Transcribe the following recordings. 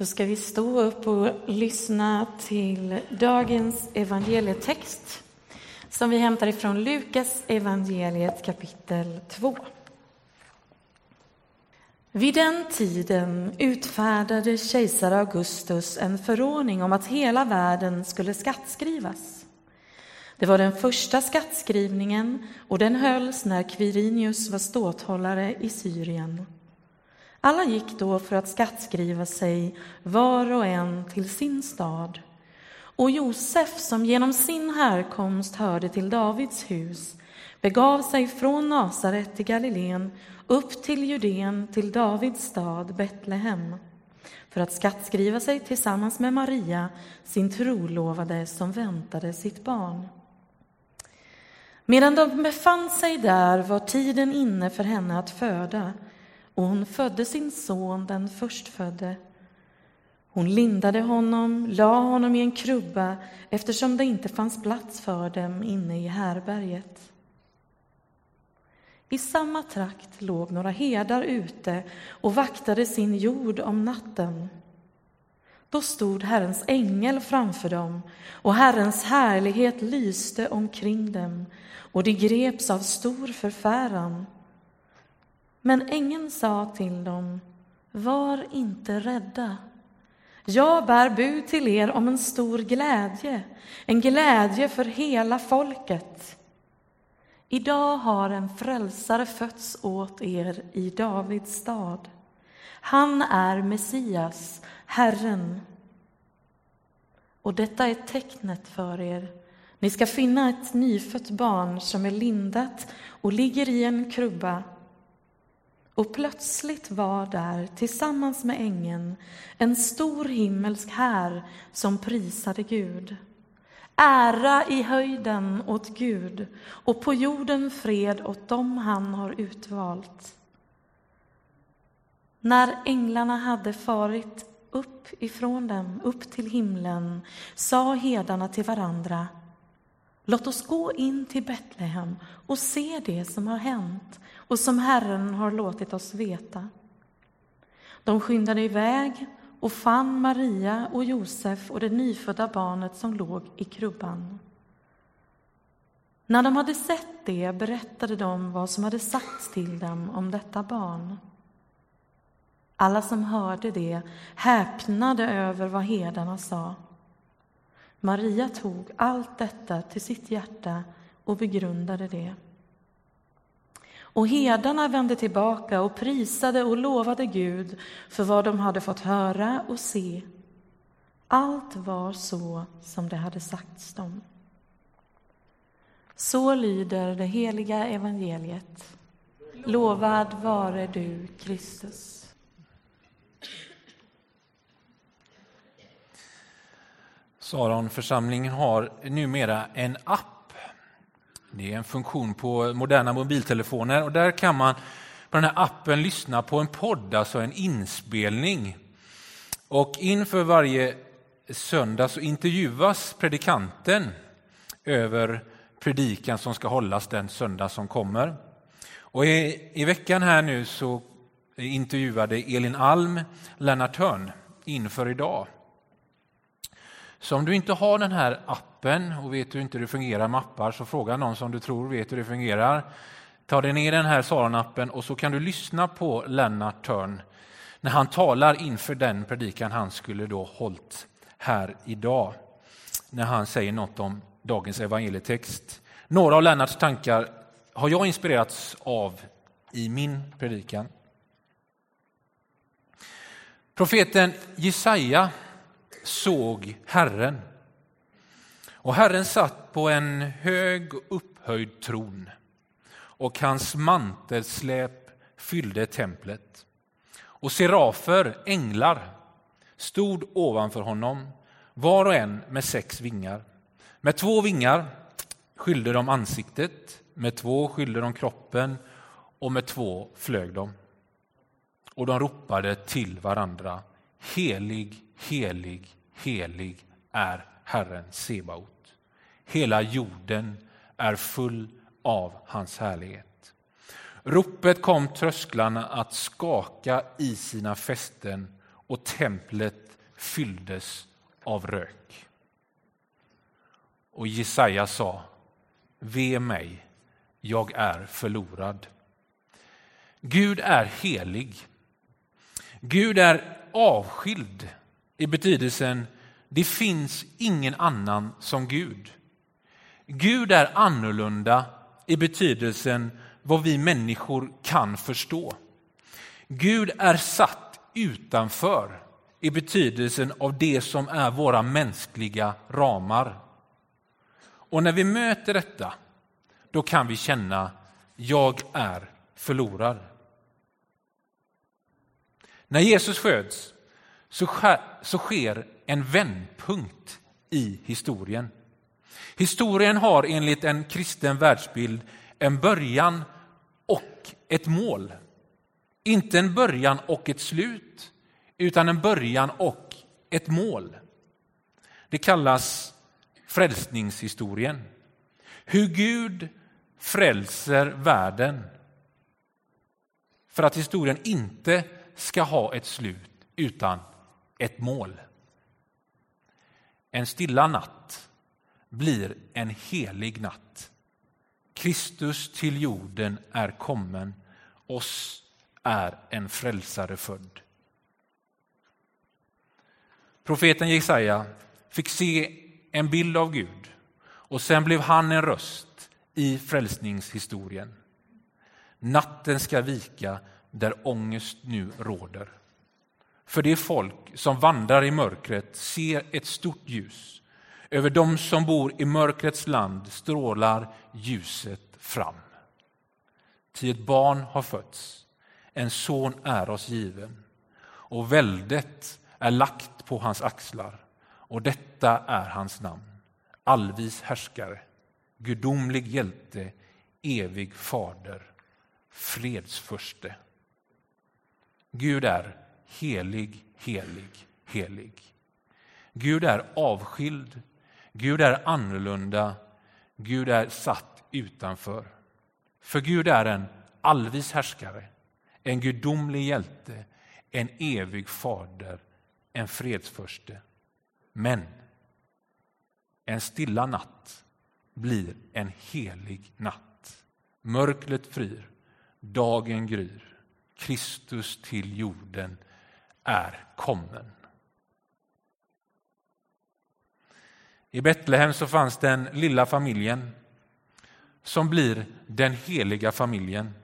Då ska vi stå upp och lyssna till dagens evangelietext som vi hämtar ifrån Lukas evangeliet kapitel 2. Vid den tiden utfärdade kejsar Augustus en förordning om att hela världen skulle skattskrivas. Det var den första skattskrivningen och den hölls när Quirinius var ståthållare i Syrien. Alla gick då för att skattskriva sig, var och en till sin stad. Och Josef, som genom sin härkomst hörde till Davids hus, begav sig från Nasaret i Galileen upp till Judeen, till Davids stad Betlehem för att skattskriva sig tillsammans med Maria, sin trolovade som väntade sitt barn. Medan de befann sig där var tiden inne för henne att föda och hon födde sin son, den förstfödde. Hon lindade honom, la honom i en krubba eftersom det inte fanns plats för dem inne i härberget. I samma trakt låg några herdar ute och vaktade sin jord om natten. Då stod Herrens ängel framför dem och Herrens härlighet lyste omkring dem och de greps av stor förfäran. Men ängeln sa till dem, var inte rädda. Jag bär bud till er om en stor glädje, en glädje för hela folket. Idag har en frälsare fötts åt er i Davids stad. Han är Messias, Herren. Och detta är tecknet för er. Ni ska finna ett nyfött barn som är lindat och ligger i en krubba. Och plötsligt var där, tillsammans med ängeln, en stor himmelsk här som prisade Gud. Ära i höjden åt Gud och på jorden fred åt dem han har utvalt. När änglarna hade farit upp ifrån dem, upp till himlen, sa hedarna till varandra Låt oss gå in till Betlehem och se det som har hänt och som Herren har låtit oss veta. De skyndade iväg och fann Maria och Josef och det nyfödda barnet som låg i krubban. När de hade sett det berättade de vad som hade sagts till dem om detta barn. Alla som hörde det häpnade över vad herdarna sa. Maria tog allt detta till sitt hjärta och begrundade det. Och herdarna vände tillbaka och prisade och lovade Gud för vad de hade fått höra och se. Allt var så som det hade sagts dem. Så lyder det heliga evangeliet. Lovad vare du, Kristus. Saronförsamlingen har numera en app. Det är en funktion på moderna mobiltelefoner och där kan man på den här appen lyssna på en podd, alltså en inspelning. Och inför varje söndag så intervjuas predikanten över predikan som ska hållas den söndag som kommer. Och i, i veckan här nu så intervjuade Elin Alm Lennart Hörn inför idag. Så om du inte har den här appen och vet hur inte det fungerar med appar så fråga någon som du tror vet hur det fungerar. Ta dig ner den här Saron-appen och så kan du lyssna på Lennart Törn när han talar inför den predikan han skulle då hållit här idag. När han säger något om dagens evangelietext. Några av Lennarts tankar har jag inspirerats av i min predikan. Profeten Jesaja såg Herren. Och Herren satt på en hög upphöjd tron och hans mantelsläp fyllde templet. Och serafer, änglar, stod ovanför honom, var och en med sex vingar. Med två vingar skyllde de ansiktet, med två skyllde de kroppen och med två flög de. Och de ropade till varandra, helig, helig, helig är Herren Sebaot. Hela jorden är full av hans härlighet. Ropet kom trösklarna att skaka i sina fästen och templet fylldes av rök. Och Jesaja sa, ve mig, jag är förlorad. Gud är helig. Gud är avskild i betydelsen det finns ingen annan som Gud. Gud är annorlunda i betydelsen vad vi människor kan förstå. Gud är satt utanför i betydelsen av det som är våra mänskliga ramar. Och när vi möter detta, då kan vi känna jag är förlorad. När Jesus föds så sker, så sker en vändpunkt i historien. Historien har enligt en kristen världsbild en början och ett mål. Inte en början och ett slut, utan en början och ett mål. Det kallas frälsningshistorien. Hur Gud frälser världen för att historien inte ska ha ett slut utan ett mål. En stilla natt blir en helig natt. Kristus till jorden är kommen, oss är en frälsare född. Profeten Jesaja fick se en bild av Gud och sen blev han en röst i frälsningshistorien. Natten ska vika där ångest nu råder. För det folk som vandrar i mörkret ser ett stort ljus. Över dem som bor i mörkrets land strålar ljuset fram. Ty ett barn har fötts, en son är oss given och väldet är lagt på hans axlar och detta är hans namn. Allvis härskare, gudomlig hjälte, evig fader, fredsförste. Gud är helig, helig, helig. Gud är avskild, Gud är annorlunda, Gud är satt utanför. För Gud är en allvis härskare, en gudomlig hjälte, en evig fader, en fredsförste. Men en stilla natt blir en helig natt. Mörkret fryr, dagen gryr. Kristus till jorden är kommen. I Betlehem så fanns den lilla familjen som blir den heliga familjen.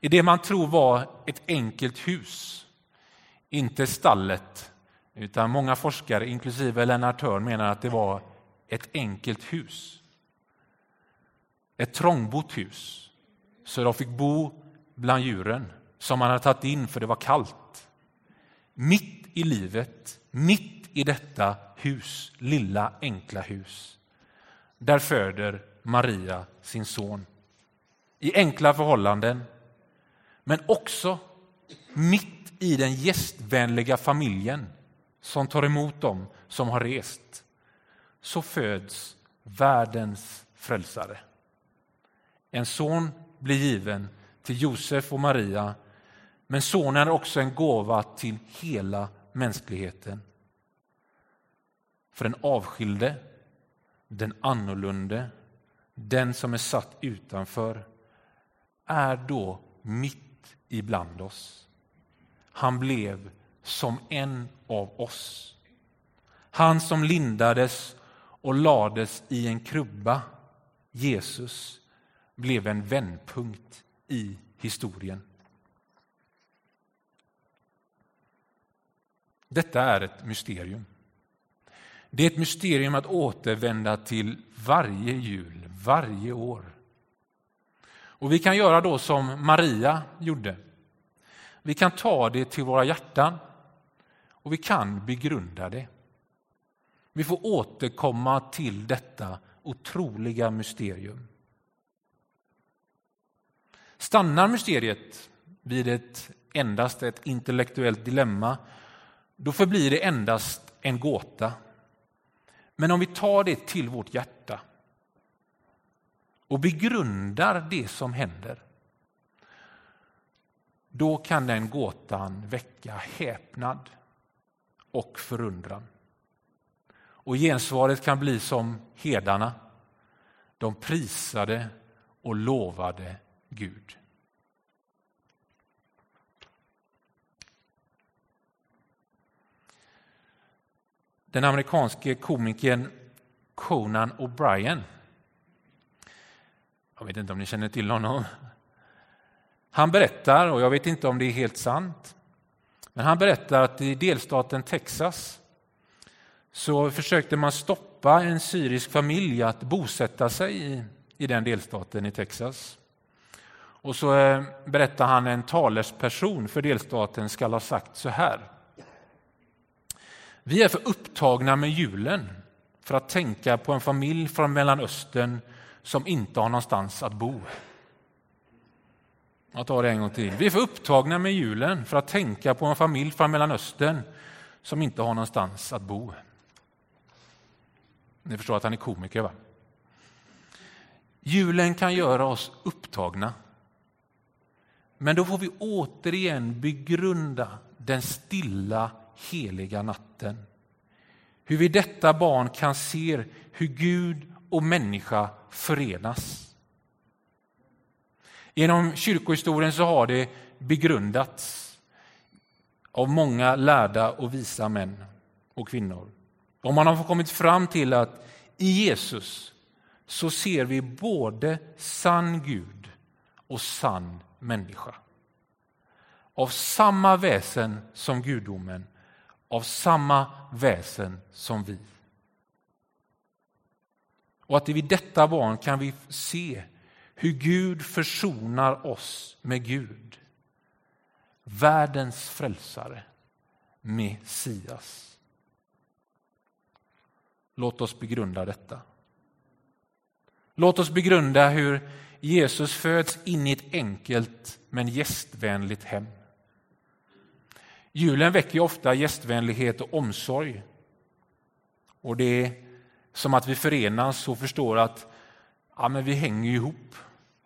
I det man tror var ett enkelt hus, inte stallet, utan många forskare, inklusive Lennart Hörn, menar att det var ett enkelt hus. Ett trångbott hus, så de fick bo bland djuren som man hade tagit in för det var kallt. Mitt i livet, mitt i detta hus, lilla enkla hus, där föder Maria sin son. I enkla förhållanden, men också mitt i den gästvänliga familjen som tar emot dem som har rest, så föds världens frälsare. En son blir given till Josef och Maria men sonen är också en gåva till hela mänskligheten. För den avskilde, den annorlunde, den som är satt utanför är då mitt ibland oss. Han blev som en av oss. Han som lindades och lades i en krubba, Jesus, blev en vändpunkt i historien. Detta är ett mysterium. Det är ett mysterium att återvända till varje jul, varje år. Och Vi kan göra då som Maria gjorde. Vi kan ta det till våra hjärtan och vi kan begrunda det. Vi får återkomma till detta otroliga mysterium. Stannar mysteriet vid ett, endast ett intellektuellt dilemma då förblir det endast en gåta. Men om vi tar det till vårt hjärta och begrundar det som händer då kan den gåtan väcka häpnad och förundran. Och gensvaret kan bli som hedarna. De prisade och lovade Gud. Den amerikanske komikern Conan O'Brien. Jag vet inte om ni känner till honom. Han berättar, och jag vet inte om det är helt sant, men han berättar att i delstaten Texas så försökte man stoppa en syrisk familj att bosätta sig i, i den delstaten i Texas. Och så eh, berättar han en talesperson för delstaten skall ha sagt så här. Vi är för upptagna med julen för att tänka på en familj från Mellanöstern som inte har någonstans att bo. Jag tar det en gång till. Vi är för upptagna med julen för att tänka på en familj från Mellanöstern som inte har någonstans att bo. Ni förstår att han är komiker, va? Julen kan göra oss upptagna. Men då får vi återigen begrunda den stilla, heliga natten. Hur vi detta barn kan se hur Gud och människa förenas. Genom kyrkohistorien så har det begrundats av många lärda och visa män och kvinnor. Och man har kommit fram till att i Jesus så ser vi både sann Gud och sann människa. Av samma väsen som gudomen, av samma väsen som vi. Och att vid detta barn kan vi se hur Gud försonar oss med Gud. Världens frälsare, Messias. Låt oss begrunda detta. Låt oss begrunda hur Jesus föds in i ett enkelt men gästvänligt hem. Julen väcker ofta gästvänlighet och omsorg. Och det är som att vi förenas och förstår att ja, men vi hänger ihop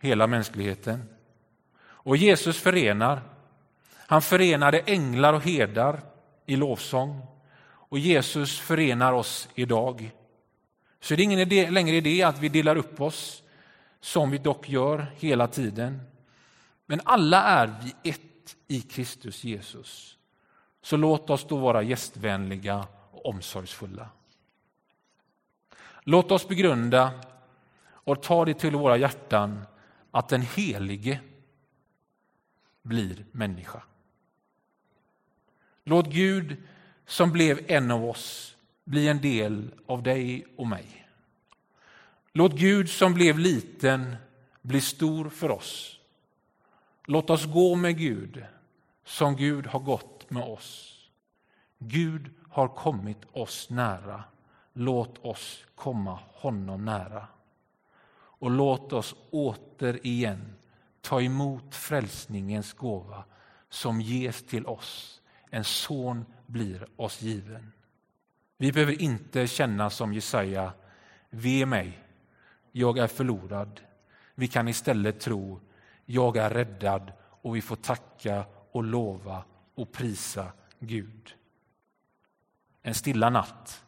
hela mänskligheten. Och Jesus förenar. Han förenade änglar och herdar i lovsång. Och Jesus förenar oss idag. Så det är ingen idé, längre idé att vi delar upp oss, som vi dock gör hela tiden. Men alla är vi ett i Kristus Jesus. Så låt oss då vara gästvänliga och omsorgsfulla. Låt oss begrunda och ta det till våra hjärtan att den helige blir människa. Låt Gud som blev en av oss bli en del av dig och mig. Låt Gud som blev liten bli stor för oss. Låt oss gå med Gud som Gud har gått med oss. Gud har kommit oss nära. Låt oss komma honom nära och låt oss återigen ta emot frälsningens gåva som ges till oss. En son blir oss given. Vi behöver inte känna som Jesaja, ve mig, jag är förlorad. Vi kan istället tro, jag är räddad och vi får tacka och lova och prisa Gud. En stilla natt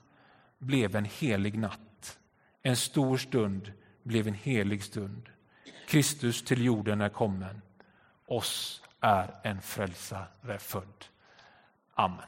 blev en helig natt. En stor stund blev en helig stund. Kristus till jorden är kommen. Oss är en frälsare född. Amen.